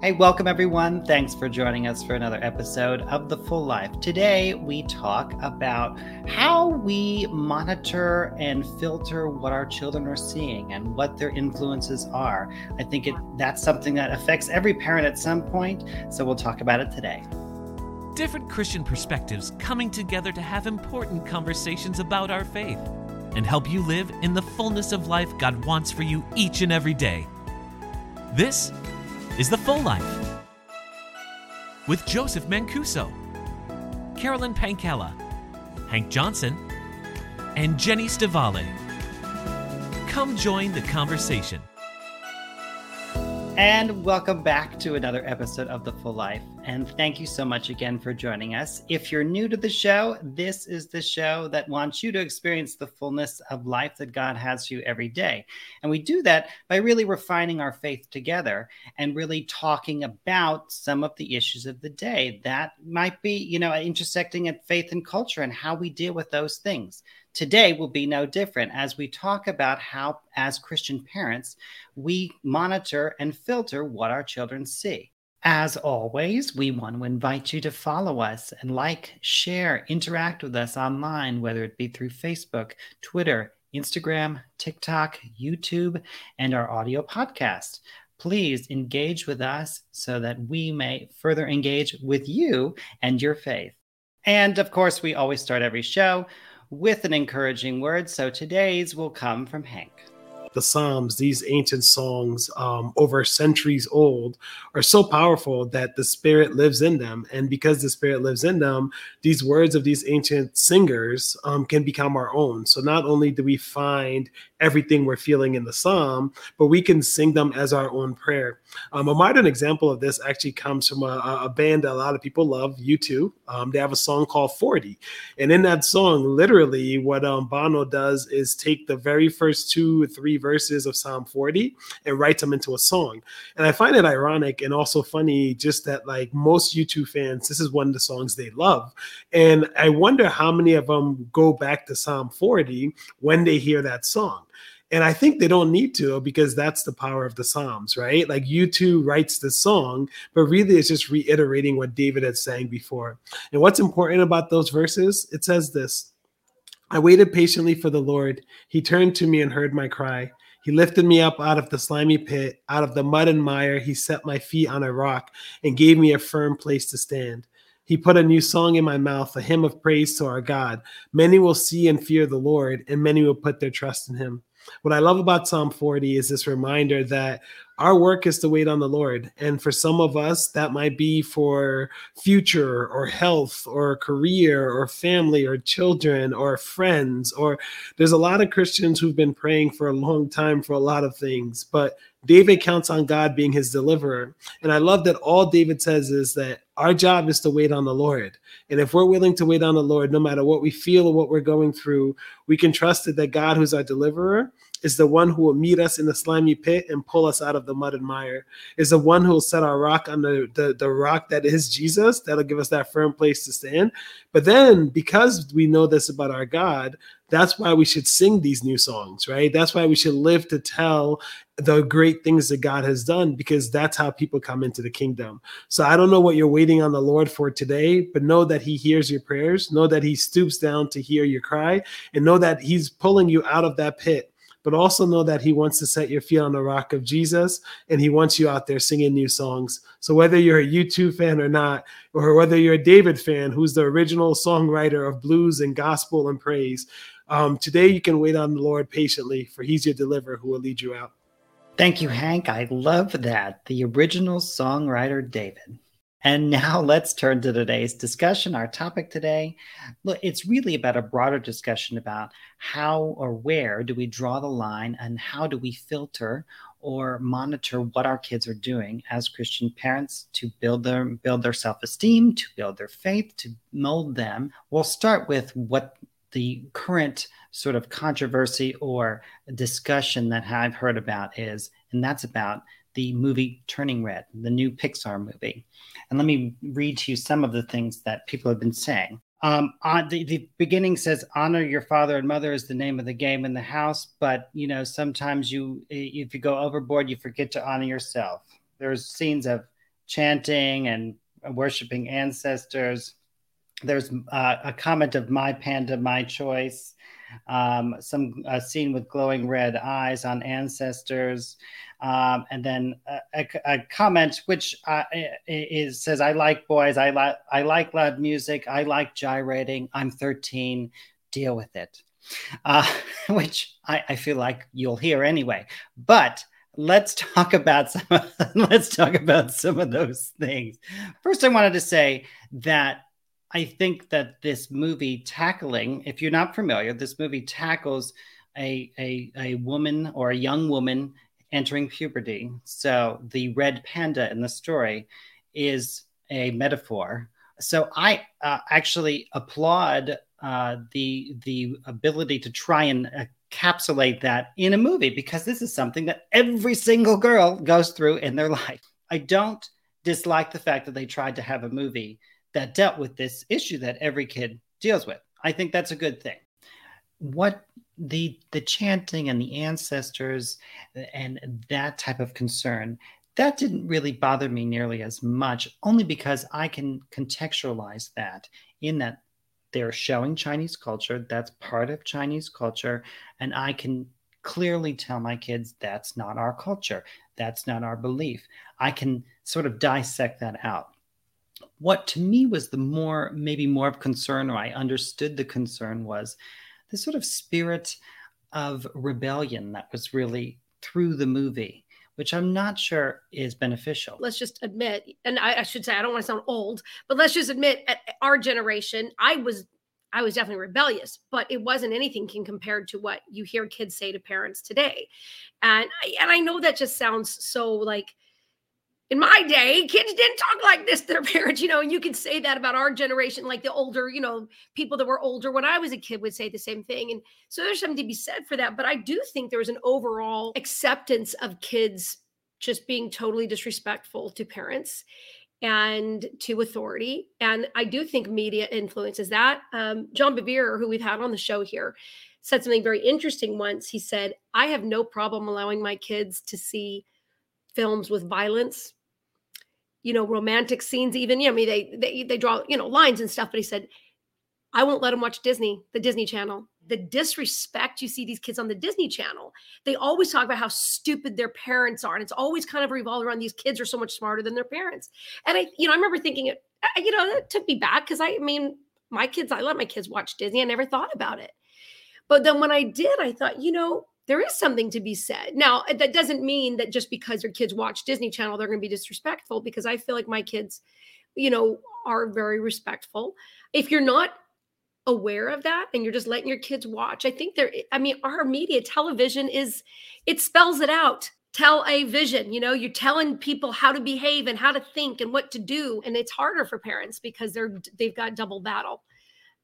Hey, welcome everyone. Thanks for joining us for another episode of The Full Life. Today, we talk about how we monitor and filter what our children are seeing and what their influences are. I think it, that's something that affects every parent at some point, so we'll talk about it today. Different Christian perspectives coming together to have important conversations about our faith and help you live in the fullness of life God wants for you each and every day. This is The Full Life with Joseph Mancuso, Carolyn Pankella, Hank Johnson, and Jenny Stavale. Come join the conversation. And welcome back to another episode of The Full Life. And thank you so much again for joining us. If you're new to the show, this is the show that wants you to experience the fullness of life that God has for you every day. And we do that by really refining our faith together and really talking about some of the issues of the day that might be, you know, intersecting at faith and culture and how we deal with those things. Today will be no different as we talk about how, as Christian parents, we monitor and filter what our children see. As always, we want to invite you to follow us and like, share, interact with us online, whether it be through Facebook, Twitter, Instagram, TikTok, YouTube, and our audio podcast. Please engage with us so that we may further engage with you and your faith. And of course, we always start every show with an encouraging word. So today's will come from Hank the Psalms, these ancient songs um, over centuries old, are so powerful that the Spirit lives in them. And because the Spirit lives in them, these words of these ancient singers um, can become our own. So not only do we find everything we're feeling in the Psalm, but we can sing them as our own prayer. Um, a modern example of this actually comes from a, a band that a lot of people love, U2. Um, they have a song called 40. And in that song, literally, what um, Bono does is take the very first two or three verses of Psalm 40 and writes them into a song. And I find it ironic and also funny just that, like, most U2 fans, this is one of the songs they love. And I wonder how many of them go back to Psalm 40 when they hear that song. And I think they don't need to because that's the power of the Psalms, right? Like U2 writes the song, but really it's just reiterating what David had sang before. And what's important about those verses? It says this I waited patiently for the Lord. He turned to me and heard my cry. He lifted me up out of the slimy pit, out of the mud and mire. He set my feet on a rock and gave me a firm place to stand. He put a new song in my mouth, a hymn of praise to our God. Many will see and fear the Lord, and many will put their trust in him. What I love about Psalm 40 is this reminder that our work is to wait on the Lord. And for some of us, that might be for future or health or career or family or children or friends. Or there's a lot of Christians who've been praying for a long time for a lot of things. But David counts on God being his deliverer. And I love that all David says is that our job is to wait on the Lord. And if we're willing to wait on the Lord, no matter what we feel or what we're going through, we can trust that God, who's our deliverer, is the one who will meet us in the slimy pit and pull us out of the mud and mire, is the one who will set our rock on the, the, the rock that is Jesus, that'll give us that firm place to stand. But then, because we know this about our God, that's why we should sing these new songs, right? That's why we should live to tell the great things that God has done because that's how people come into the kingdom. So I don't know what you're waiting on the Lord for today, but know that He hears your prayers, know that He stoops down to hear your cry, and know that He's pulling you out of that pit but also know that he wants to set your feet on the rock of Jesus and he wants you out there singing new songs. So whether you're a U2 fan or not, or whether you're a David fan, who's the original songwriter of blues and gospel and praise, um, today you can wait on the Lord patiently, for he's your deliverer who will lead you out. Thank you, Hank. I love that. The original songwriter, David. And now let's turn to today's discussion. Our topic today, look, it's really about a broader discussion about how or where do we draw the line and how do we filter or monitor what our kids are doing as Christian parents to build their build their self-esteem, to build their faith, to mold them. We'll start with what the current sort of controversy or discussion that I've heard about is, and that's about the movie Turning Red, the new Pixar movie. And let me read to you some of the things that people have been saying. Um, on the, the beginning says honor your father and mother is the name of the game in the house, but you know sometimes you if you go overboard, you forget to honor yourself. There's scenes of chanting and worshiping ancestors. There's uh, a comment of my panda, my choice. Um, some scene with glowing red eyes on ancestors, um, and then a, a, a comment which uh, is says, "I like boys. I like I like loud music. I like gyrating. I'm 13. Deal with it." Uh, which I, I feel like you'll hear anyway. But let's talk about some let's talk about some of those things. First, I wanted to say that I think that this movie tackling, if you're not familiar, this movie tackles a, a, a woman or a young woman entering puberty. So the red panda in the story is a metaphor. So I uh, actually applaud uh, the the ability to try and encapsulate that in a movie because this is something that every single girl goes through in their life. I don't dislike the fact that they tried to have a movie that dealt with this issue that every kid deals with. I think that's a good thing. What the the chanting and the ancestors and that type of concern that didn't really bother me nearly as much only because I can contextualize that in that they're showing Chinese culture. That's part of Chinese culture. And I can clearly tell my kids that's not our culture. That's not our belief. I can sort of dissect that out. What to me was the more, maybe more of concern, or I understood the concern was the sort of spirit of rebellion that was really through the movie which I'm not sure is beneficial. Let's just admit, and I, I should say, I don't want to sound old, but let's just admit, at our generation, I was I was definitely rebellious, but it wasn't anything can compared to what you hear kids say to parents today. And I, and I know that just sounds so like in my day, kids didn't talk like this to their parents, you know, and you can say that about our generation, like the older, you know, people that were older when I was a kid would say the same thing. And so there's something to be said for that. But I do think there was an overall acceptance of kids just being totally disrespectful to parents and to authority. And I do think media influences that. Um, John Bevere, who we've had on the show here, said something very interesting once. He said, I have no problem allowing my kids to see films with violence you know, romantic scenes, even, you know, I mean, they, they, they draw, you know, lines and stuff, but he said, I won't let them watch Disney, the Disney channel. The disrespect you see these kids on the Disney channel. They always talk about how stupid their parents are. And it's always kind of revolved around these kids are so much smarter than their parents. And I, you know, I remember thinking it, you know, that took me back because I, I mean, my kids, I let my kids watch Disney. I never thought about it. But then when I did, I thought, you know, there is something to be said. Now, uh, that doesn't mean that just because your kids watch Disney Channel, they're going to be disrespectful because I feel like my kids, you know, are very respectful. If you're not aware of that and you're just letting your kids watch, I think there, I mean, our media, television is, it spells it out. Tell a vision, you know, you're telling people how to behave and how to think and what to do. And it's harder for parents because they're, they've got double battle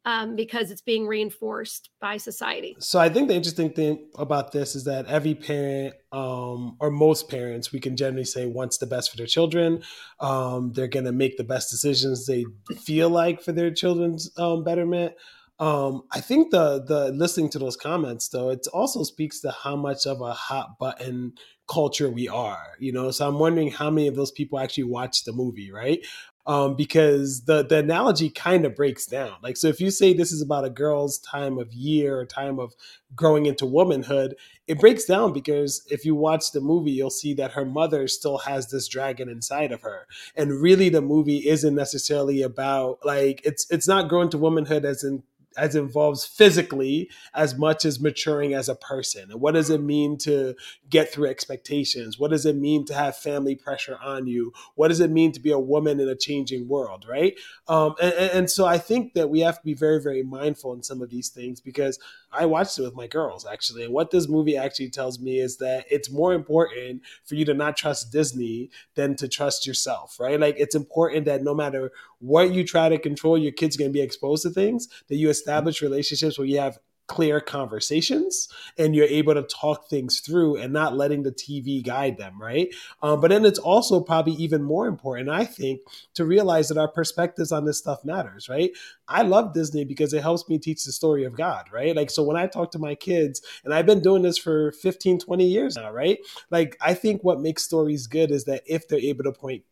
um, because it's being reinforced by society. So I think the interesting thing about this is that every parent, um, or most parents, we can generally say wants the best for their children. Um, they're going to make the best decisions they feel like for their children's um, betterment. Um, I think the the listening to those comments though, it also speaks to how much of a hot button culture we are you know so i'm wondering how many of those people actually watch the movie right um, because the the analogy kind of breaks down. Like, so if you say this is about a girl's time of year or time of growing into womanhood, it breaks down because if you watch the movie, you'll see that her mother still has this dragon inside of her, and really the movie isn't necessarily about like it's it's not growing to womanhood as in as involves physically as much as maturing as a person. And what does it mean to get through expectations? What does it mean to have family pressure on you? What does it mean to be a woman in a changing world, right? Um, and, and so I think that we have to be very, very mindful in some of these things because I watched it with my girls actually. And what this movie actually tells me is that it's more important for you to not trust Disney than to trust yourself, right? Like it's important that no matter what you try to control, your kid's going to be exposed to things that you establish relationships where you have clear conversations and you're able to talk things through and not letting the TV guide them, right? Um, but then it's also probably even more important, I think, to realize that our perspectives on this stuff matters, right? I love Disney because it helps me teach the story of God, right? Like, so when I talk to my kids, and I've been doing this for 15, 20 years now, right? Like, I think what makes stories good is that if they're able to point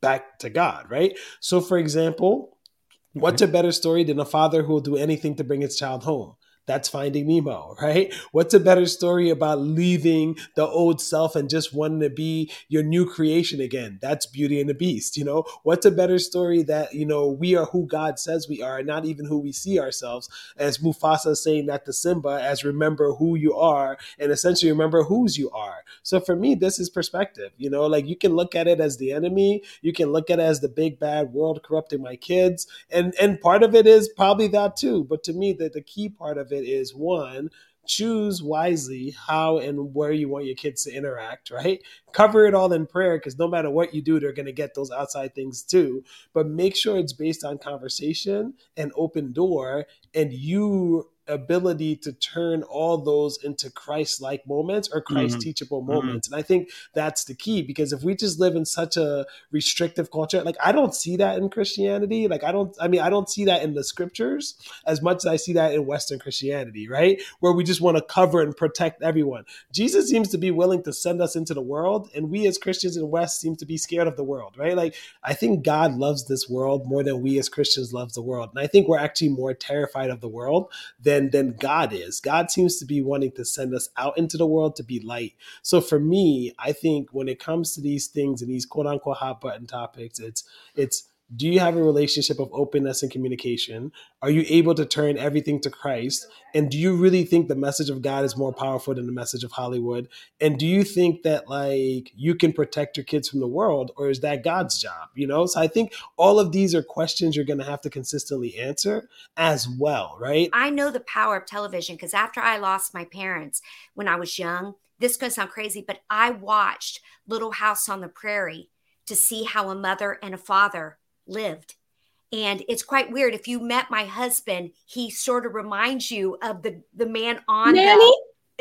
back to God, right? So, for example, what's a better story than a father who will do anything to bring his child home? That's Finding Nemo, right? What's a better story about leaving the old self and just wanting to be your new creation again? That's Beauty and the Beast, you know? What's a better story that, you know, we are who God says we are, and not even who we see ourselves, as Mufasa saying that to Simba, as remember who you are and essentially remember whose you are. So for me, this is perspective, you know, like you can look at it as the enemy, you can look at it as the big bad world corrupting my kids, and and part of it is probably that too. But to me, the, the key part of it it is one, choose wisely how and where you want your kids to interact, right? Cover it all in prayer because no matter what you do, they're going to get those outside things too. But make sure it's based on conversation and open door, and you ability to turn all those into Christ like moments or Christ mm-hmm. teachable mm-hmm. moments. Mm-hmm. And I think that's the key because if we just live in such a restrictive culture, like I don't see that in Christianity. Like I don't, I mean, I don't see that in the scriptures as much as I see that in Western Christianity, right? Where we just want to cover and protect everyone. Jesus seems to be willing to send us into the world, and we as Christians in the West seem to be scared of the world, right? Like I think God loves this world more than we as Christians love the world. And I think we're actually more terrified of the world than than than God is. God seems to be wanting to send us out into the world to be light. So for me, I think when it comes to these things and these quote unquote hot button topics, it's it's do you have a relationship of openness and communication? Are you able to turn everything to Christ? And do you really think the message of God is more powerful than the message of Hollywood? And do you think that like you can protect your kids from the world or is that God's job? You know? So I think all of these are questions you're going to have to consistently answer as well, right? I know the power of television because after I lost my parents when I was young, this to sound crazy, but I watched Little House on the Prairie to see how a mother and a father lived. And it's quite weird. If you met my husband, he sort of reminds you of the the man on Nanny. The,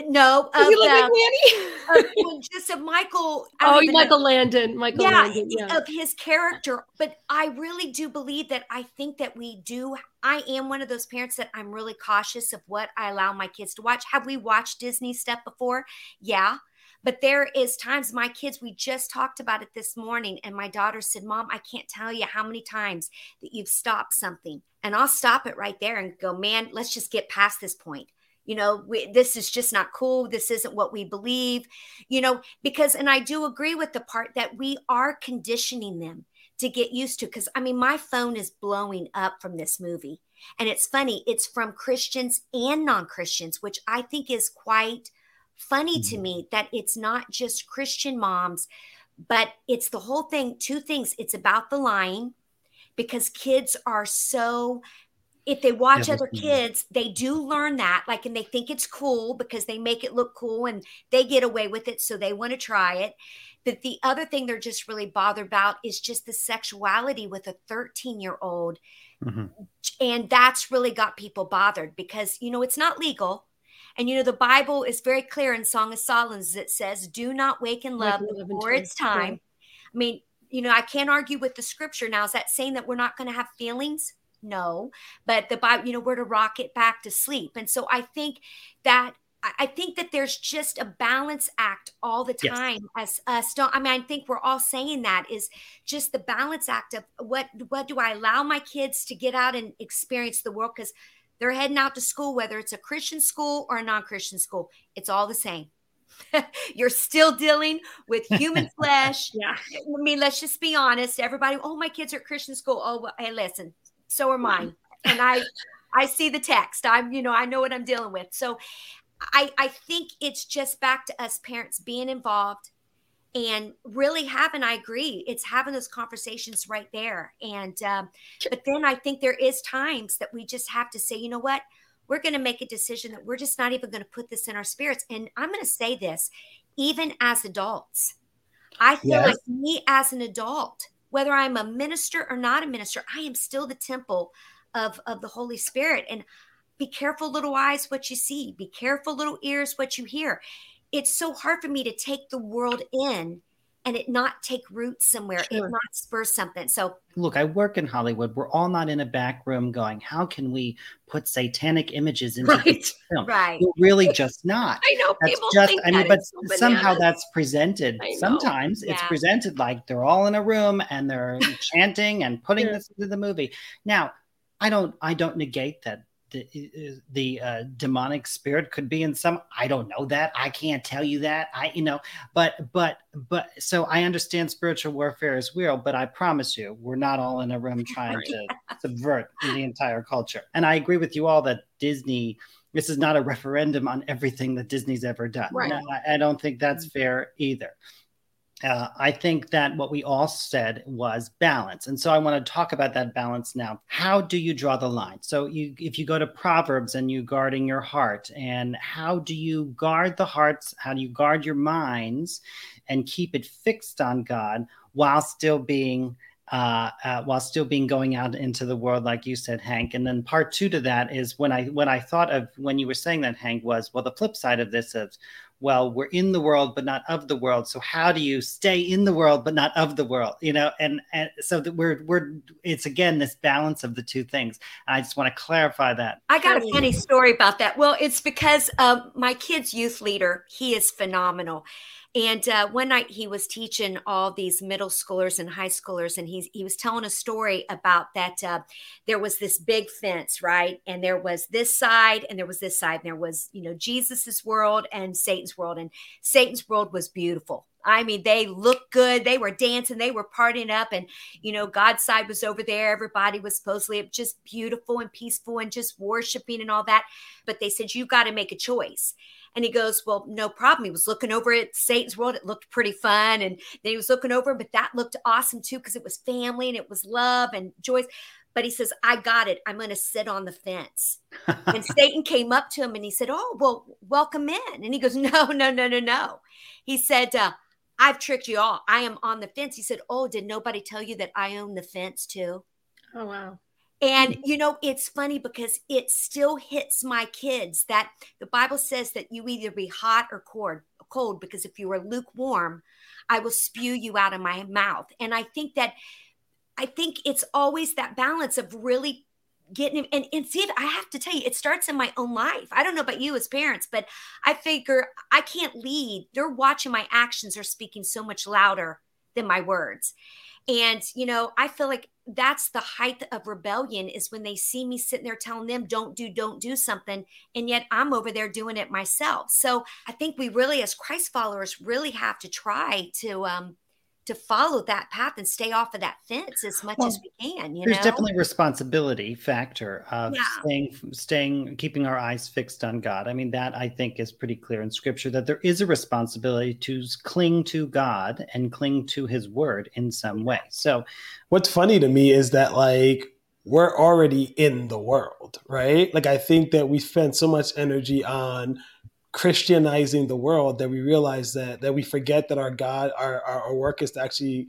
no, Does he look the, like Nanny? just of Michael. oh, Michael know. Landon. Michael yeah, Landon. Yeah, of his character. But I really do believe that. I think that we do. I am one of those parents that I'm really cautious of what I allow my kids to watch. Have we watched Disney stuff before? Yeah. But there is times my kids, we just talked about it this morning, and my daughter said, Mom, I can't tell you how many times that you've stopped something. And I'll stop it right there and go, man, let's just get past this point. You know, we, this is just not cool. This isn't what we believe, you know, because, and I do agree with the part that we are conditioning them to get used to. Because, I mean, my phone is blowing up from this movie. And it's funny, it's from Christians and non Christians, which I think is quite funny mm-hmm. to me that it's not just Christian moms, but it's the whole thing. Two things it's about the lying because kids are so if they watch yeah, other kids, they do learn that, like, and they think it's cool because they make it look cool and they get away with it. So they want to try it. But the other thing they're just really bothered about is just the sexuality with a 13 year old. Mm-hmm. And that's really got people bothered because, you know, it's not legal. And you know, the Bible is very clear in Song of Solomon that says, "Do not wake in love before it's time." I mean, you know, I can't argue with the scripture. Now, is that saying that we're not going to have feelings? No, but the Bible, you know, we're to rock it back to sleep. And so I think that I think that there's just a balance act all the time yes. as us don't I mean I think we're all saying that is just the balance act of what what do I allow my kids to get out and experience the world because they're heading out to school, whether it's a Christian school or a non Christian school, it's all the same. You're still dealing with human flesh. yeah. I mean, let's just be honest. Everybody, oh, my kids are at Christian school. Oh, well, hey, listen, so are mine. and I, I see the text. I'm, you know, I know what I'm dealing with. So I, I think it's just back to us parents being involved, and really having i agree it's having those conversations right there and um, but then i think there is times that we just have to say you know what we're going to make a decision that we're just not even going to put this in our spirits and i'm going to say this even as adults i feel yes. like me as an adult whether i'm a minister or not a minister i am still the temple of of the holy spirit and be careful little eyes what you see be careful little ears what you hear it's so hard for me to take the world in and it not take root somewhere, Sure. it not spur something. So Look, I work in Hollywood. We're all not in a back room going, how can we put satanic images into Right. this film? right. We're really just not. I know That's people just, think I mean, that but so somehow that's presented. Sometimes it's presented like they're all in a room and they're chanting and putting Yeah. this into the movie. Now, I don't, I don't negate that the the uh, demonic spirit could be in some. I don't know that. I can't tell you that. I, you know, but but but so I understand spiritual warfare is real, but I promise you, we're not all in a room trying to subvert the entire culture. And I agree with you all that Disney this is not a referendum on everything that Disney's ever done. Right. No, I, I don't think that's fair either. Uh, I think that what we all said was balance, and so I want to talk about that balance now. How do you draw the line? So, you, if you go to Proverbs and you guarding your heart, and how do you guard the hearts? How do you guard your minds and keep it fixed on God while still being uh, uh, while still being going out into the world, like you said, Hank. And then part two to that is when I when I thought of when you were saying that, Hank, was well, the flip side of this is well, we're in the world but not of the world. So how do you stay in the world but not of the world? You know, and and so that we're we're it's again this balance of the two things. And I just want to clarify that. I got a funny story about that. Well, it's because um, my kid's youth leader, he is phenomenal. And uh, one night he was teaching all these middle schoolers and high schoolers, and he's, he was telling a story about that uh, there was this big fence, right? And there was this side and there was this side, and there was, you know, Jesus's world and Satan's world. And Satan's world was beautiful. I mean, they looked good. They were dancing, they were partying up, and you know, God's side was over there. Everybody was supposedly just beautiful and peaceful and just worshiping and all that. But they said, you've got to make a choice. And he goes, Well, no problem. He was looking over at Satan's world. It looked pretty fun. And then he was looking over, but that looked awesome too, because it was family and it was love and joy. But he says, I got it. I'm going to sit on the fence. and Satan came up to him and he said, Oh, well, welcome in. And he goes, No, no, no, no, no. He said, uh, I've tricked you all. I am on the fence. He said, Oh, did nobody tell you that I own the fence too? Oh wow. And you know, it's funny because it still hits my kids that the Bible says that you either be hot or cold, cold because if you are lukewarm, I will spew you out of my mouth. And I think that I think it's always that balance of really getting and, and see I have to tell you, it starts in my own life. I don't know about you as parents, but I figure I can't lead. They're watching my actions are speaking so much louder than my words. And, you know, I feel like that's the height of rebellion is when they see me sitting there telling them, don't do, don't do something. And yet I'm over there doing it myself. So I think we really, as Christ followers, really have to try to, um, to follow that path and stay off of that fence as much Well, as we can. You know, There's know, definitely a responsibility factor of Yeah. staying, staying, keeping our eyes fixed on God. I mean, that I think is pretty clear in Scripture that there is a responsibility to cling to God and cling to His Word in some way. So, what's funny to me is that like we're already in the world, right? Like I think that we spend so much energy on Christianizing the world that we realize that that we forget that our God, our our, work is to actually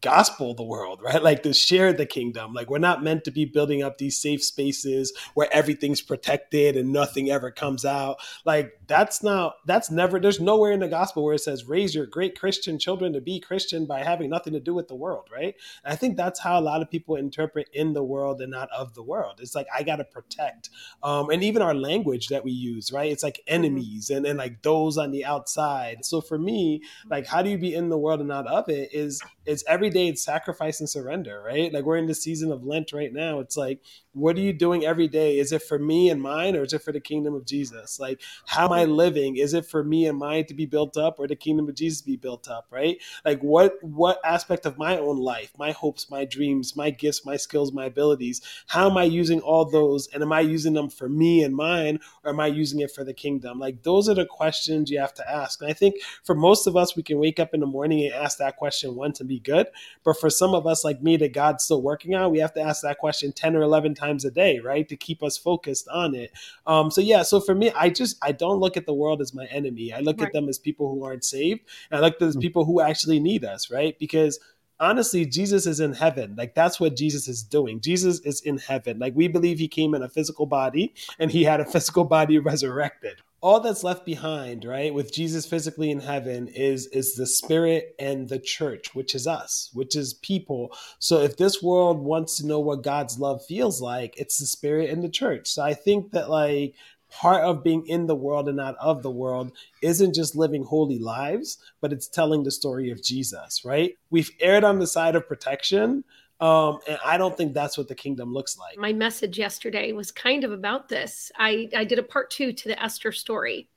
gospel the world, right? Like to share the kingdom. Like we're not meant to be building up these safe spaces where everything's protected and nothing ever comes out. Like that's not that's never there's nowhere in the gospel where it says raise your great Christian children to be Christian by having nothing to do with the world, right? And I think that's how a lot of people interpret in the world and not of the world. It's like I gotta protect. Um, and even our language that we use, right? It's like enemies and, and like those on the outside. So for me, like how do you be in the world and not of it is it's every day it's sacrifice and surrender, right? Like we're in the season of Lent right now. It's like, what are you doing every day? Is it for me and mine or is it for the kingdom of Jesus? Like, how am I living? Is it for me and mine to be built up or the kingdom of Jesus be built up, right? Like what what aspect of my own life, my hopes, my dreams, my gifts, my skills, my abilities, how am I using all those? And am I using them for me and mine or am I using it for the kingdom? Like those are the questions you have to ask. And I think for most of us, we can wake up in the morning and ask that question once and be good. But for some of us, like me, that God's still working on, we have to ask that question 10 or 11 times a day, right? To keep us focused on it. Um, so, yeah, so for me, I just, I don't look at the world as my enemy. I look Right. at them as people who aren't saved. And I look at them as people who actually need us, right? Because honestly, Jesus is in heaven. Like that's what Jesus is doing. Jesus is in heaven. Like we believe he came in a physical body and he had a physical body resurrected. All that's left behind, right, with Jesus physically in heaven is is the spirit and the church, which is us, which is people. So if this world wants to know what God's love feels like, it's the spirit and the church. So I think that like part of being in the world and not of the world isn't just living holy lives, but it's telling the story of Jesus, right? We've erred on the side of protection, um, and I don't think that's what the kingdom looks like. My message yesterday was kind of about this. I, I did a part two to the Esther story.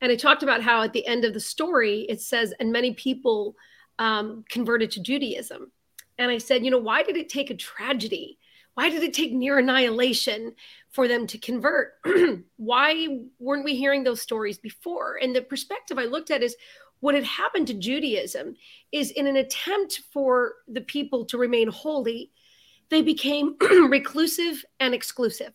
And I talked about how at the end of the story, it says, and many people um, converted to Judaism. And I said, you know, why did it take a tragedy? Why did it take near annihilation for them to convert? why weren't we hearing those stories before? And the perspective I looked at is what had happened to Judaism is in an attempt for the people to remain holy, they became reclusive and exclusive.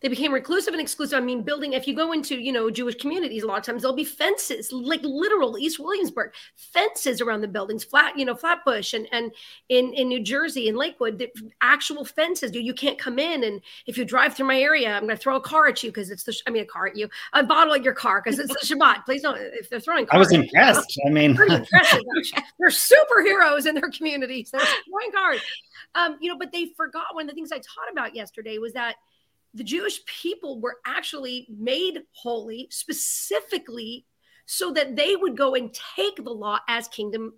They became reclusive and exclusive. I mean, building, if you go into, you know, Jewish communities, a lot of times there'll be fences, like literal East Williamsburg, fences around the buildings, flat, you know, Flatbush and, and in, in New Jersey, in Lakewood, the actual fences. You, you can't come in. And if you drive through my area, I'm going to throw a car at you because it's the, I mean, a car at you, a bottle at your car because it's the Shabbat. Please don't, if they're throwing I was impressed. I mean. They're superheroes in their communities. They're throwing cars. Um, you know, but they forgot one of the things I taught about yesterday was that the Jewish people were actually made holy specifically so that they would go and take the law as kingdom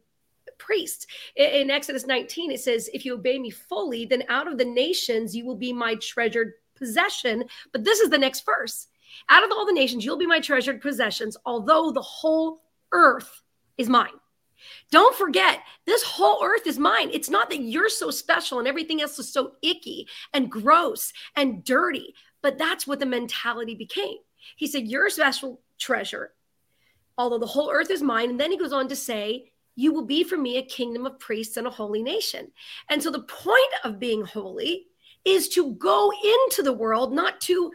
priests. In Exodus 19, it says, If you obey me fully, then out of the nations you will be my treasured possession. But this is the next verse. Out of all the nations, you'll be my treasured possessions, although the whole earth is mine. Don't forget, this whole earth is mine. It's not that you're so special and everything else is so icky and gross and dirty, but that's what the mentality became. He said, You're a special treasure, although the whole earth is mine. And then he goes on to say, You will be for me a kingdom of priests and a holy nation. And so the point of being holy is to go into the world, not to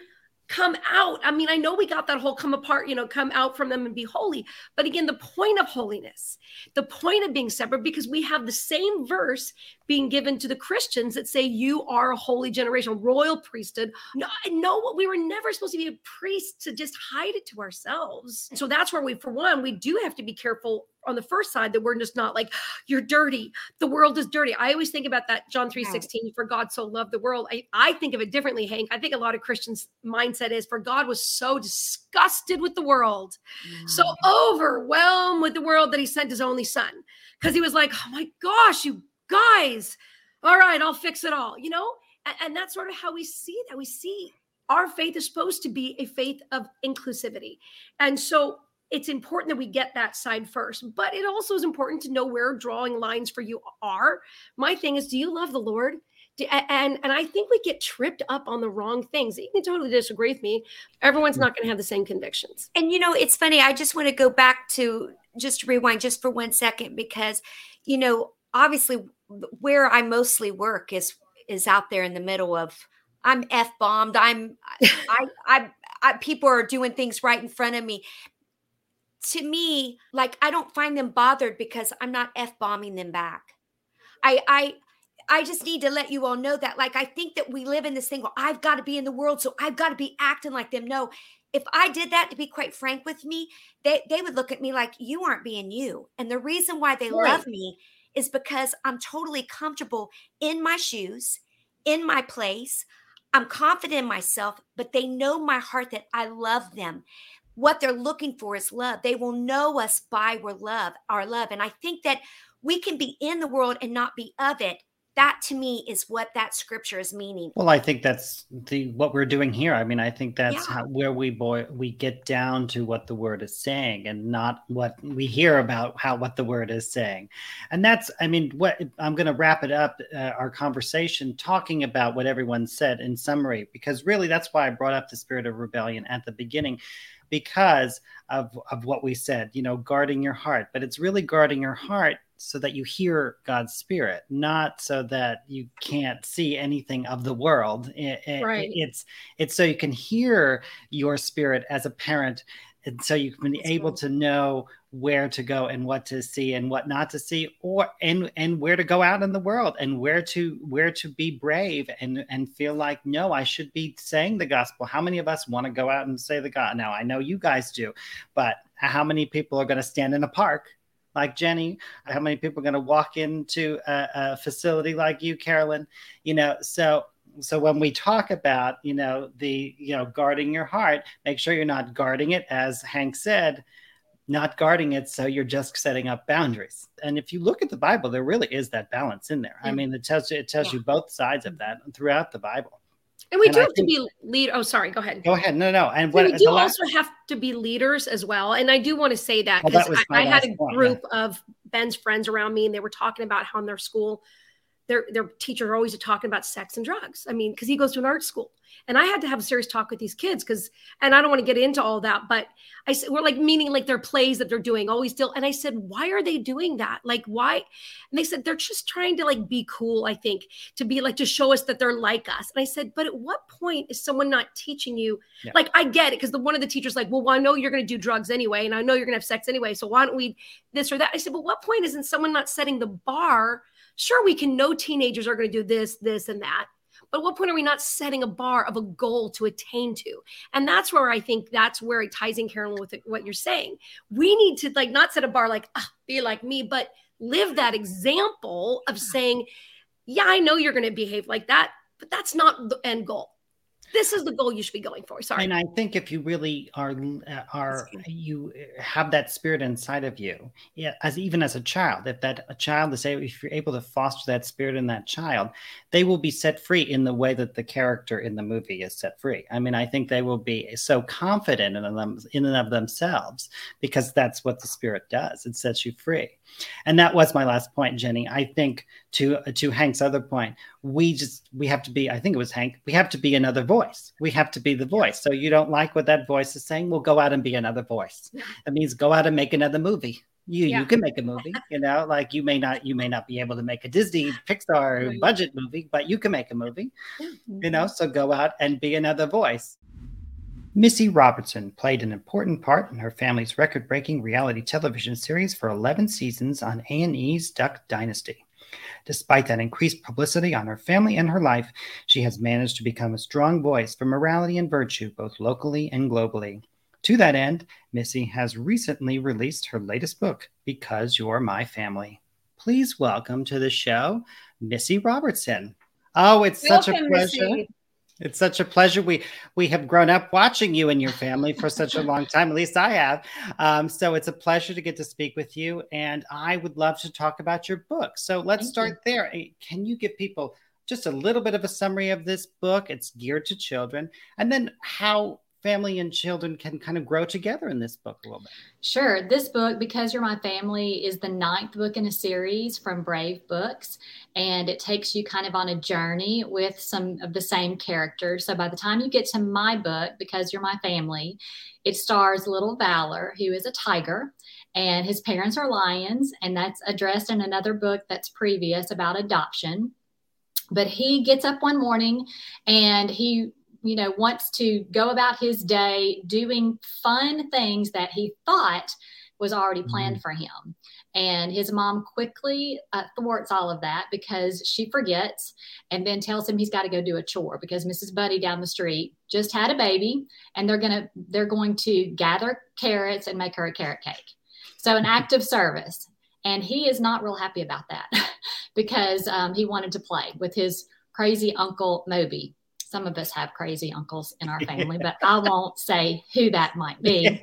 come out. I mean, I know we got that whole come apart, you know, come out from them and be holy. But again, the point of holiness, the point of being separate, because we have the same verse being given to the Christians that say, You are a holy generation, royal priesthood. No, no, we were never supposed to be a priest to just hide it to ourselves. So that's where we, for one, we do have to be careful on the first side that we're just not like you're dirty the world is dirty i always think about that john 3 16 for god so loved the world I, I think of it differently hank i think a lot of christians mindset is for god was so disgusted with the world mm. so overwhelmed with the world that he sent his only son because he was like oh my gosh you guys all right i'll fix it all you know? And, and that's sort of how we see that. We see our faith is supposed to be a faith of inclusivity. And so it's important that we get that side first but it also is important to know where drawing lines for you are. My thing is do you love the lord? Do, and and i think we get tripped up on the wrong things. You can totally disagree with me. Everyone's not going to have the same convictions. And you know it's funny i just want to go back to just rewind just for one second because you know obviously where i mostly work is is out there in the middle of i'm f bombed i'm I, I I, people are doing things right in front of me to me, like I don't find them bothered because I'm not f bombing them back. I I I just need to let you all know that. Like I think that we live in this thing where I've got to be in the world, so I've got to be acting like them. No, if I did that, to be quite frank with me, they they would look at me like you aren't being you. And the reason why they right. love me is because I'm totally comfortable in my shoes, in my place. I'm confident in myself, but they know my heart that I love them what they're looking for is love. They will know us by our love, our love. And I think that we can be in the world and not be of it. That to me is what that scripture is meaning. Well, I think that's the what we're doing here. I mean, I think that's yeah. how, where we boy we get down to what the word is saying and not what we hear about how what the word is saying. And that's I mean, what I'm going to wrap it up uh, our conversation talking about what everyone said in summary because really that's why I brought up the spirit of rebellion at the beginning because of, of what we said, you know, guarding your heart. But it's really guarding your heart so that you hear God's spirit, not so that you can't see anything of the world. It, right. It's it's so you can hear your spirit as a parent and so you've been able to know where to go and what to see and what not to see or and and where to go out in the world and where to where to be brave and and feel like no i should be saying the gospel how many of us want to go out and say the god now i know you guys do but how many people are going to stand in a park like Jenny? How many people are going to walk into a, a, facility like you, Carolyn? You know, so so when we talk about you know the you know guarding your heart, make sure you're not guarding it, as Hank said, not guarding it so you're just setting up boundaries. And if you look at the Bible, there really is that balance in there. I mean, it tells you it tells yeah. you both sides of that throughout the Bible. And we and do I have to be lead. Oh, sorry. Go ahead. Go ahead. No, no. And what, we do last... also have to be leaders as well. And I do want to say that oh, because well, I, I had a group yeah. of Ben's friends around me, and they were talking about how in their school their their teachers are always talking about sex and drugs. I mean, because he goes to an art school, and I had to have a serious talk with these kids because, and I don't want to get into all that, but I said we're like meaning like their plays that they're doing always still, and I said why are they doing that? Like why? And they said they're just trying to like be cool. I think to be like to show us that they're like us. And I said, but at what point is someone not teaching you? Yeah. Like I get it because the one of the teachers like, well, well I know you're going to do drugs anyway, and I know you're going to have sex anyway, so why don't we this or that? I said, but what point isn't someone not setting the bar? Sure, we can know teenagers are going to do this, this, and that. But at what point are we not setting a bar of a goal to attain to? And that's where I think that's where it ties in, Carolyn, with what you're saying. We need to like not set a bar like be like me, but live that example of saying, yeah, I know you're going to behave like that, but that's not the end goal this is the goal you should be going for. Sorry. And I think if you really are uh, are you have that spirit inside of you, yeah, as even as a child, if that a child is able, if you're able to foster that spirit in that child, they will be set free in the way that the character in the movie is set free. I mean, I think they will be so confident in them in and of themselves because that's what the spirit does. It sets you free. And that was my last point, Jenny. I think to to Hank's other point, we just we have to be. I think it was Hank. We have to be another voice. We have to be the voice. So you don't like what that voice is saying? Well, go out and be another voice. Yeah. That means go out and make another movie. You yeah. you can make a movie. You know, like you may not you may not be able to make a Disney Pixar right. budget movie, but you can make a movie. You know, so go out and be another voice. Missy Robertson played an important part in her family's record-breaking reality television series for 11 seasons on A&E's Duck Dynasty. Despite that increased publicity on her family and her life, she has managed to become a strong voice for morality and virtue both locally and globally. To that end, Missy has recently released her latest book, Because You're My Family. Please welcome to the show, Missy Robertson. Oh, it's welcome, such a pleasure. Missy. It's such a pleasure. We we have grown up watching you and your family for such a long time. At least I have. Um, so it's a pleasure to get to speak with you, and I would love to talk about your book. So let's Thank start you. there. Can you give people just a little bit of a summary of this book? It's geared to children, and then how family and children can kind of grow together in this book a little bit. Sure. This book, Because You're My Family, is the ninth book in a series from Brave Books. And it takes you kind of on a journey with some of the same characters. So by the time you get to my book, Because You're My Family, it stars Little Valor, who is a tiger. And his parents are lions, and that's addressed in another book that's previous about adoption. But he gets up one morning and he you know, wants to go about his day doing fun things that he thought was already planned mm-hmm. for him. And his mom quickly uh, thwarts all of that because she forgets and then tells him he's got to go do a chore because Mrs. Buddy down the street just had a baby and they're going to they're going to gather carrots and make her a carrot cake. So an act of service. And he is not real happy about that because um, he wanted to play with his crazy uncle Moby some of us have crazy uncles in our family, but I won't say who that might be.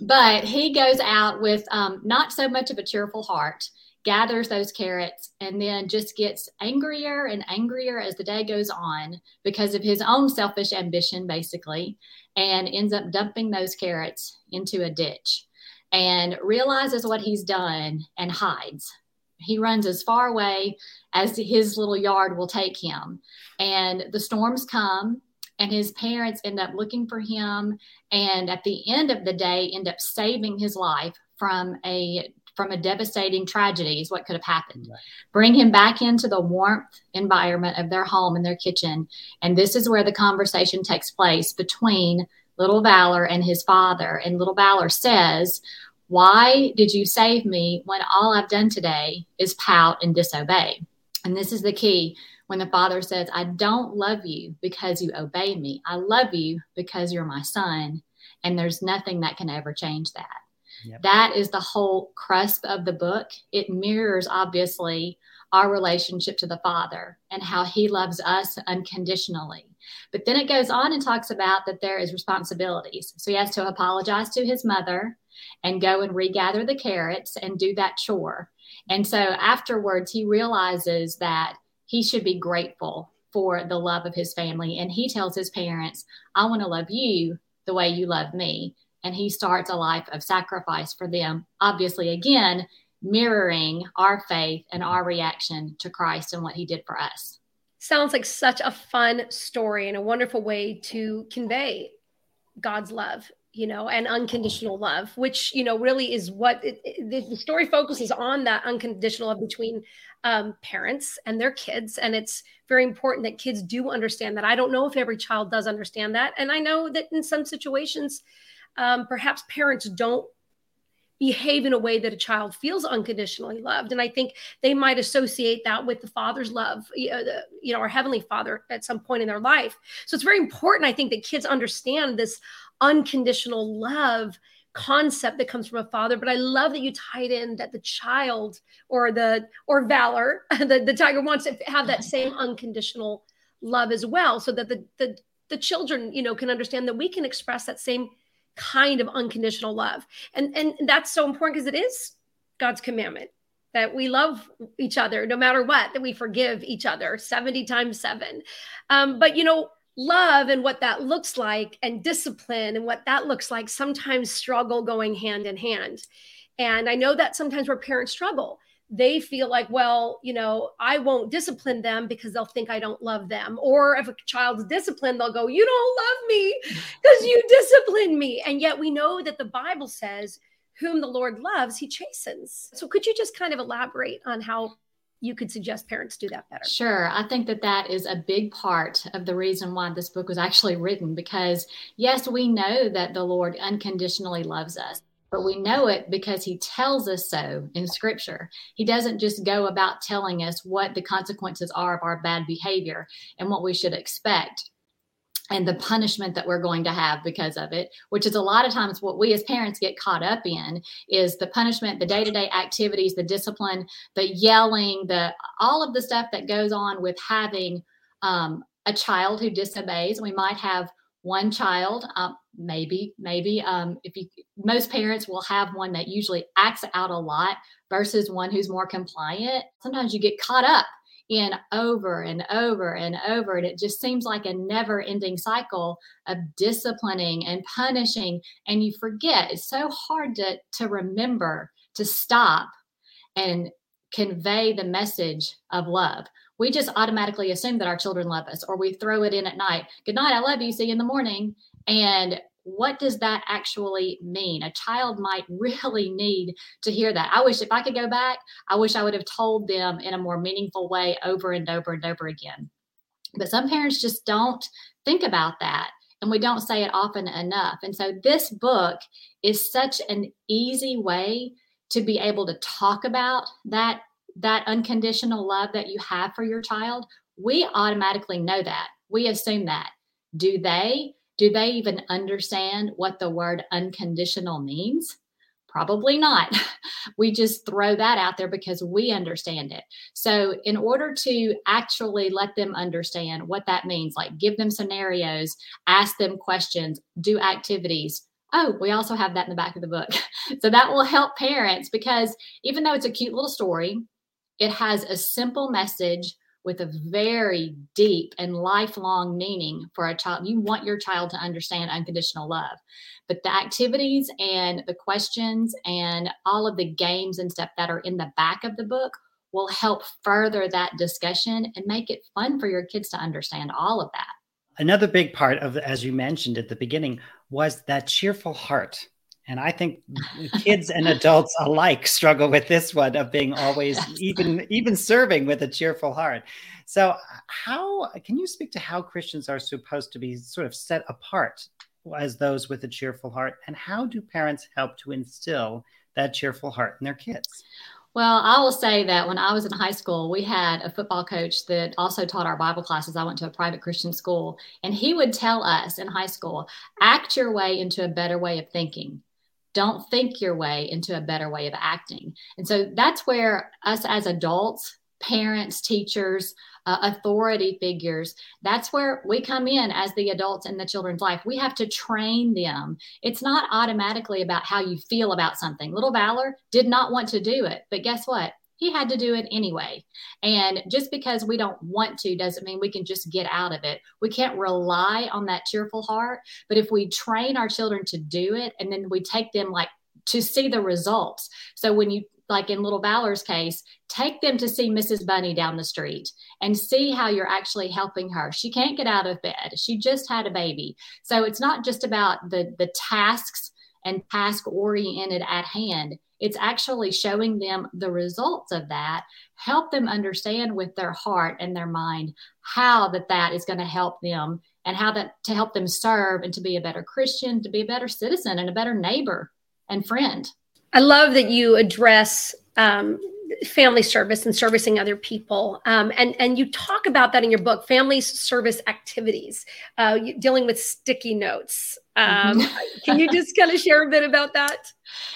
but he goes out with um, not so much of a cheerful heart, gathers those carrots, and then just gets angrier and angrier as the day goes on because of his own selfish ambition, basically, and ends up dumping those carrots into a ditch and realizes what he's done and hides he runs as far away as his little yard will take him. And the storms come, and his parents end up looking for him. And at the end of the day, end up saving his life from a from a devastating tragedy is what could have happened. Right. Bring him back into the warmth environment of their home and their kitchen. And this is where the conversation takes place between little Valor and his father. And little Valor says, Why did you save me when all I've done today is pout and disobey? And this is the key when the father says, I don't love you because you obey me. I love you because you're my son. And there's nothing that can ever change that. Yep. That is the whole crust of the book. It mirrors, obviously, our relationship to the Father and how He loves us unconditionally. But then it goes on and talks about that there is responsibilities. So he has to apologize to his mother and go and regather the carrots and do that chore. And so afterwards, he realizes that he should be grateful for the love of his family. And he tells his parents, I want to love you the way you love me. And he starts a life of sacrifice for them. Obviously, again, mirroring our faith and our reaction to Christ and what he did for us. Sounds like such a fun story and a wonderful way to convey God's love, you know, and unconditional love, which, you know, really is what it, it, the story focuses on that unconditional love between um, parents and their kids. And it's very important that kids do understand that. I don't know if every child does understand that. And I know that in some situations, um, perhaps parents don't behave in a way that a child feels unconditionally loved and i think they might associate that with the father's love you know our heavenly father at some point in their life so it's very important i think that kids understand this unconditional love concept that comes from a father but i love that you tied in that the child or the or valor the, the tiger wants to have that same unconditional love as well so that the the, the children you know can understand that we can express that same kind of unconditional love. And and that's so important because it is God's commandment that we love each other no matter what, that we forgive each other 70 times 7. Um, but you know, love and what that looks like and discipline and what that looks like sometimes struggle going hand in hand. And I know that sometimes where parents struggle they feel like, well, you know, I won't discipline them because they'll think I don't love them. Or if a child's disciplined, they'll go, You don't love me because you discipline me. And yet we know that the Bible says, Whom the Lord loves, he chastens. So could you just kind of elaborate on how you could suggest parents do that better? Sure. I think that that is a big part of the reason why this book was actually written because, yes, we know that the Lord unconditionally loves us but we know it because he tells us so in scripture. He doesn't just go about telling us what the consequences are of our bad behavior and what we should expect and the punishment that we're going to have because of it which is a lot of times what we as parents get caught up in is the punishment the day-to-day activities the discipline the yelling the all of the stuff that goes on with having um, a child who disobeys. We might have one child um, maybe maybe um, if you most parents will have one that usually acts out a lot versus one who's more compliant. Sometimes you get caught up in over and over and over and it just seems like a never ending cycle of disciplining and punishing and you forget it's so hard to to remember to stop and convey the message of love. We just automatically assume that our children love us or we throw it in at night good night i love you see you in the morning and what does that actually mean a child might really need to hear that i wish if i could go back i wish i would have told them in a more meaningful way over and over and over again but some parents just don't think about that and we don't say it often enough and so this book is such an easy way to be able to talk about that that unconditional love that you have for your child, we automatically know that. We assume that. Do they? Do they even understand what the word unconditional means? Probably not. we just throw that out there because we understand it. So, in order to actually let them understand what that means, like give them scenarios, ask them questions, do activities, Oh, we also have that in the back of the book. so that will help parents because even though it's a cute little story, it has a simple message with a very deep and lifelong meaning for a child. You want your child to understand unconditional love. But the activities and the questions and all of the games and stuff that are in the back of the book will help further that discussion and make it fun for your kids to understand all of that. Another big part of, as you mentioned at the beginning, was that cheerful heart and I think kids and adults alike struggle with this one of being always even even serving with a cheerful heart. So uh, how can you speak to how Christians are supposed to be sort of set apart as those with a cheerful heart? And how do parents help to instill that cheerful heart in their kids? Well, I will say that when I was in high school, we had a football coach that also taught our Bible classes. I went to a private Christian school, and he would tell us in high school act your way into a better way of thinking. Don't think your way into a better way of acting. And so that's where us as adults, parents, teachers, uh, authority figures. That's where we come in as the adults in the children's life. We have to train them. It's not automatically about how you feel about something. Little Valor did not want to do it, but guess what? He had to do it anyway. And just because we don't want to doesn't mean we can just get out of it. We can't rely on that cheerful heart. But if we train our children to do it and then we take them like to see the results. So when you like in little Valor's case, take them to see Mrs. Bunny down the street and see how you're actually helping her. She can't get out of bed. She just had a baby. So it's not just about the the tasks and task oriented at hand. It's actually showing them the results of that, help them understand with their heart and their mind how that that is going to help them and how that to help them serve and to be a better Christian, to be a better citizen and a better neighbor and friend. I love that you address um, family service and servicing other people, um, and and you talk about that in your book, family service activities, uh, dealing with sticky notes. Um, mm-hmm. can you just kind of share a bit about that?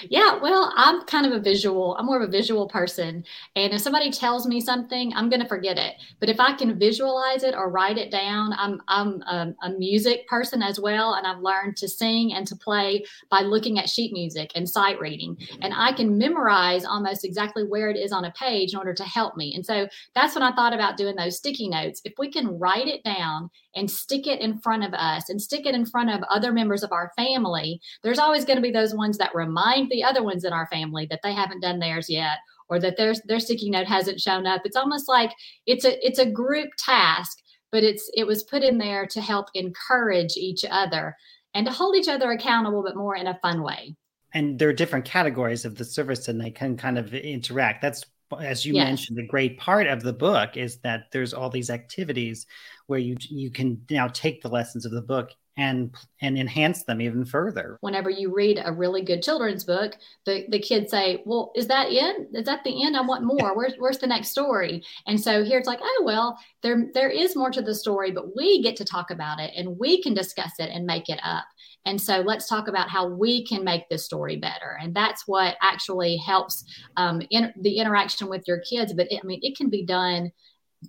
Yeah, well, I'm kind of a visual, I'm more of a visual person. And if somebody tells me something, I'm going to forget it. But if I can visualize it or write it down, I'm, I'm a, a, music person as well. And I've learned to sing and to play by looking at sheet music and sight reading. And I can memorize almost exactly where it is on a page in order to help me. And so that's when I thought about doing those sticky notes. If we can write it down and stick it in front of us and stick it in front of other members of our family, there's always going to be those ones that remind the other ones in our family that they haven't done theirs yet or that their their sticky note hasn't shown up. It's almost like it's a it's a group task, but it's it was put in there to help encourage each other and to hold each other accountable, but more in a fun way. And there are different categories of the service and they can kind of interact. That's as you yes. mentioned, the great part of the book is that there's all these activities where you you can now take the lessons of the book and and enhance them even further. Whenever you read a really good children's book, the, the kids say, Well, is that it? Is that the end? I want more. Where's where's the next story? And so here it's like, oh well, there there is more to the story, but we get to talk about it and we can discuss it and make it up. And so let's talk about how we can make this story better. And that's what actually helps um, in the interaction with your kids. But it, I mean, it can be done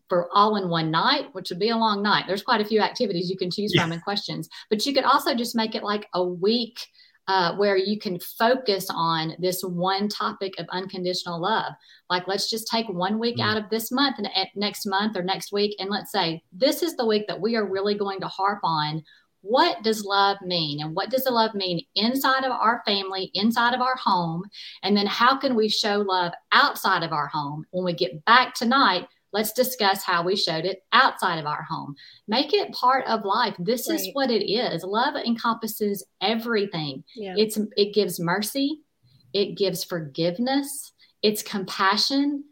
for all in one night, which would be a long night. There's quite a few activities you can choose yeah. from and questions, but you could also just make it like a week uh, where you can focus on this one topic of unconditional love. Like, let's just take one week mm. out of this month and next month or next week, and let's say this is the week that we are really going to harp on what does love mean and what does the love mean inside of our family inside of our home and then how can we show love outside of our home when we get back tonight let's discuss how we showed it outside of our home make it part of life this right. is what it is love encompasses everything yeah. it's it gives mercy it gives forgiveness it's compassion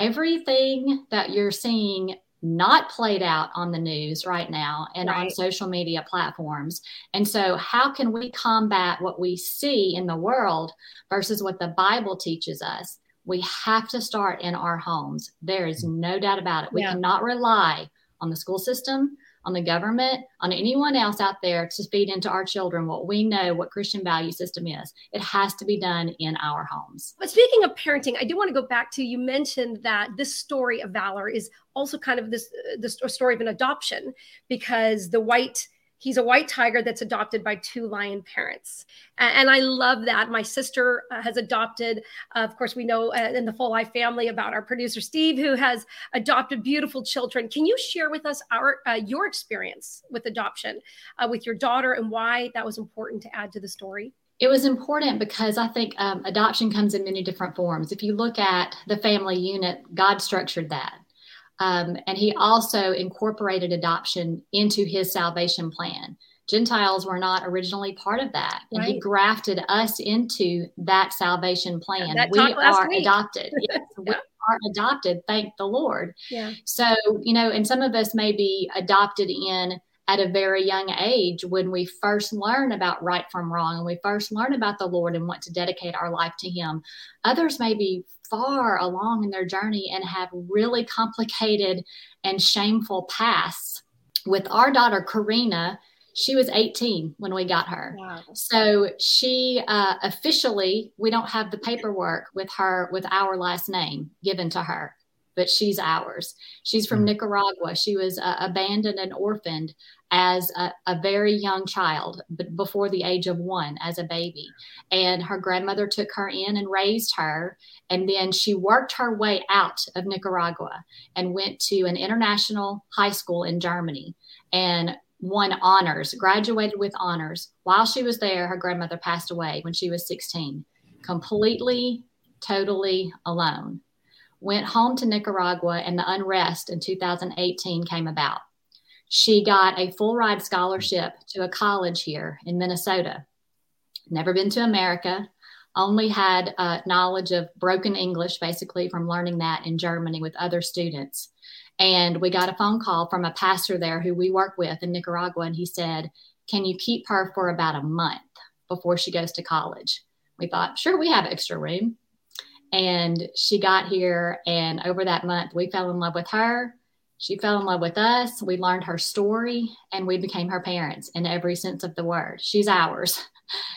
everything that you're seeing not played out on the news right now and right. on social media platforms. And so, how can we combat what we see in the world versus what the Bible teaches us? We have to start in our homes. There is no doubt about it. We yeah. cannot rely on the school system, on the government, on anyone else out there to feed into our children what we know what Christian value system is. It has to be done in our homes. But speaking of parenting, I do want to go back to you mentioned that this story of valor is also kind of this uh, the story of an adoption because the white he's a white tiger that's adopted by two lion parents and i love that my sister uh, has adopted uh, of course we know uh, in the full life family about our producer steve who has adopted beautiful children can you share with us our uh, your experience with adoption with your daughter and why that was important to add to the story it was important because I think um, adoption comes in many different forms. If you look at the family unit, God structured that. Um, and he also incorporated adoption into his salvation plan. Gentiles were not originally part of that. And right. he grafted us into that salvation plan. That we are week. adopted. yes, yeah. we are adopted, thank the Lord. Yeah. So, you know, and some of us may be adopted in at a very young age when we first learn about right from wrong and we first learn about the Lord and want to dedicate our life to Him. Others may be far along in their journey and have really complicated and shameful pasts. With our daughter, Karina, she was 18 when we got her. Wow. So she uh, officially, we don't have the paperwork with her with our last name given to her but she's ours. She's from mm Nicaragua. She was uh, abandoned and orphaned as a, a, very young child, but before the age of one, as a baby. And her grandmother took her in and raised her. And then she worked her way out of Nicaragua and went to an international high school in Germany and won honors, graduated with honors. While she was there, her grandmother passed away when she was 16, completely, totally alone went home to Nicaragua, and the unrest in 2018 came about. She got a full ride scholarship to a college here in Minnesota. Never been to America, only had uh, knowledge of broken English basically from learning that in Germany with other students. And we got a phone call from a pastor there who we work with in Nicaragua, and he said, Can you keep her for about a month before she goes to college? We thought, Sure, we have extra room. And she got here, and over that month, we fell in love with her. She fell in love with us. We learned her story, and we became her parents in every sense of the word. She's ours.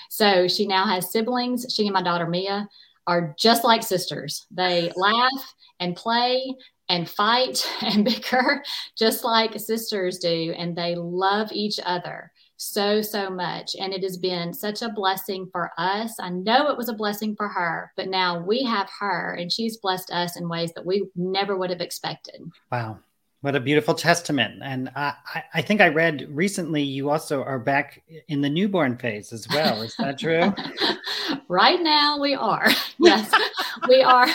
So she now has siblings. She and my daughter Mia are just like sisters. They laugh and play and fight and bicker just like sisters do, and they love each other so, so much. And it has been such a blessing for us. I know it was a blessing for her, but now we have her and she's blessed us in ways that we never would have expected. Wow. What a beautiful testament. And I, I think I read recently you also are back in the newborn phase as well. Is that true? right now we are. Yes. we are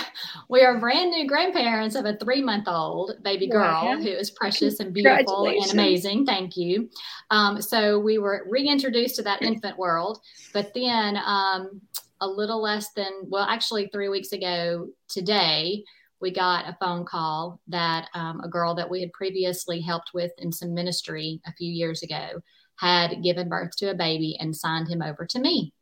we are brand new grandparents of a three month old baby girl wow. who is precious and beautiful and amazing. Thank you. Um, so we were reintroduced to that infant world, but then um, a little less than well, actually three weeks ago today, we got a phone call that um, a girl that we had previously helped with in some ministry a few years ago had given birth to a baby and signed him over to me.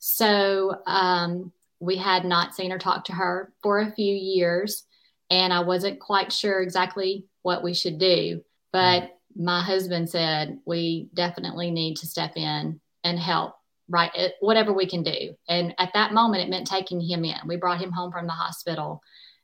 So um, we had not seen or talked to her for a few years, and I wasn't quite sure exactly what we should do. But my husband said we definitely need to step in and help right whatever we can do and at that moment it meant taking him in we brought him home from the hospital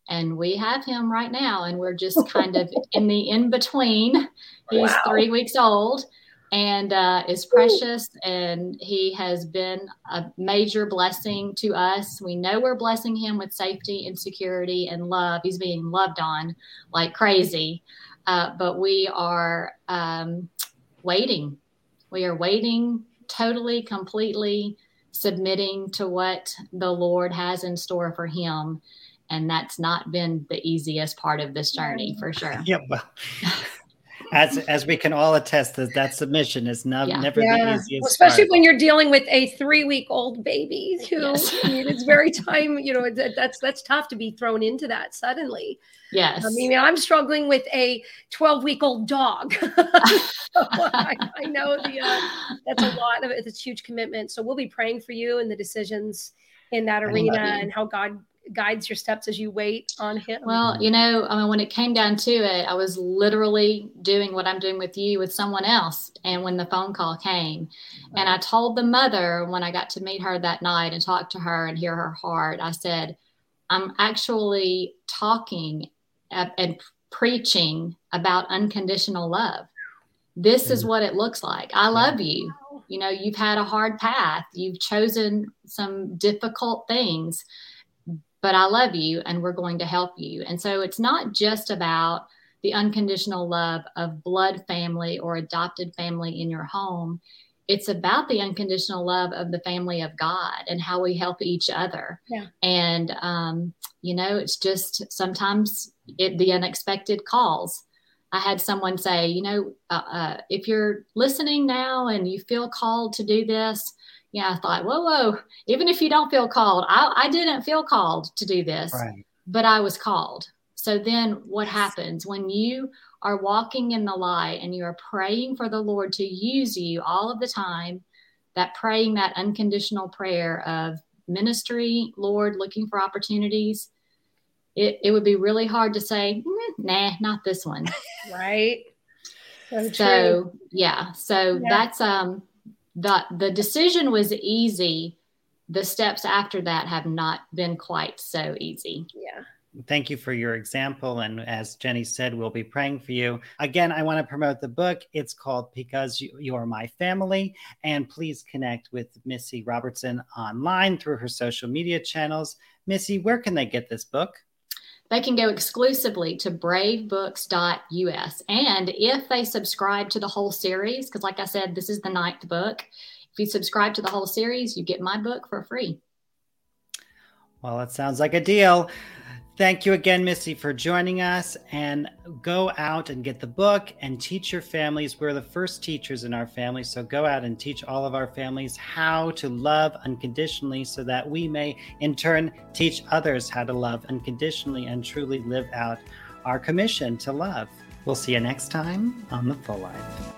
and we have him right now and we're just kind of in the in between he's wow. three weeks old and uh, is precious and he has been a major blessing to us. We know we're blessing him with safety and security and love. He's being loved on like crazy. Uh, but we are um, waiting. We are waiting totally completely submitting to what the lord has in store for him and that's not been the easiest part of this journey for sure. Yep. Well, as as we can all attest, that that submission is not yeah. never yeah. the easiest. Well, especially part. when you're dealing with a three week old baby, who yes. I mean, it's very time. You know, that's that's tough to be thrown into that suddenly. Yes. I mean, I'm struggling with a 12 week old dog. I, I, know the uh, that's a lot of it. It's a huge commitment. So we'll be praying for you and the decisions in that arena and how God guides your steps as you wait on him? Well, you know, I mean, when it came down to it, I was literally doing what I'm doing with you with someone else. And when the phone call came, and I told the mother when I got to meet her that night and talk to her and hear her heart, I said, I'm actually talking and preaching about unconditional love. This is mm. what it looks like. I love you. You know, you've had a hard path, you've chosen some difficult things but I love you and we're going to help you. And so it's not just about the unconditional love of blood family or adopted family in your home. It's about the unconditional love of the family of God and how we help each other. Yeah. And, um, you know, it's just sometimes it, the unexpected calls. I had someone say, you know, uh, uh, if you're listening now and you feel called to do this, yeah, I thought, whoa, whoa, even if you don't feel called, I, I didn't feel called to do this, right. but I was called. So then what happens when you are walking in the light and you are praying for the Lord to use you all of the time? That praying that unconditional prayer of ministry, Lord, looking for opportunities, it, it would be really hard to say, mm, nah, not this one. Right. So, so yeah. So yeah. that's um the the decision was easy. The steps after that have not been quite so easy. Yeah. Thank you for your example. And as Jenny said, we'll be praying for you. Again, I want to promote the book. It's called Because You, you Are My Family. And please connect with Missy Robertson online through her social media channels. Missy, where can they get this book? They can go exclusively to bravebooks.us. And if they subscribe to the whole series, because like I said, this is the ninth book, if you subscribe to the whole series, you get my book for free. Well, that sounds like a deal. Thank you again, Missy, for joining us. And go out and get the book and teach your families. We're the first teachers in our family. So go out and teach all of our families how to love unconditionally so that we may, in turn, teach others how to love unconditionally and truly live out our commission to love. We'll see you next time on The Full Life.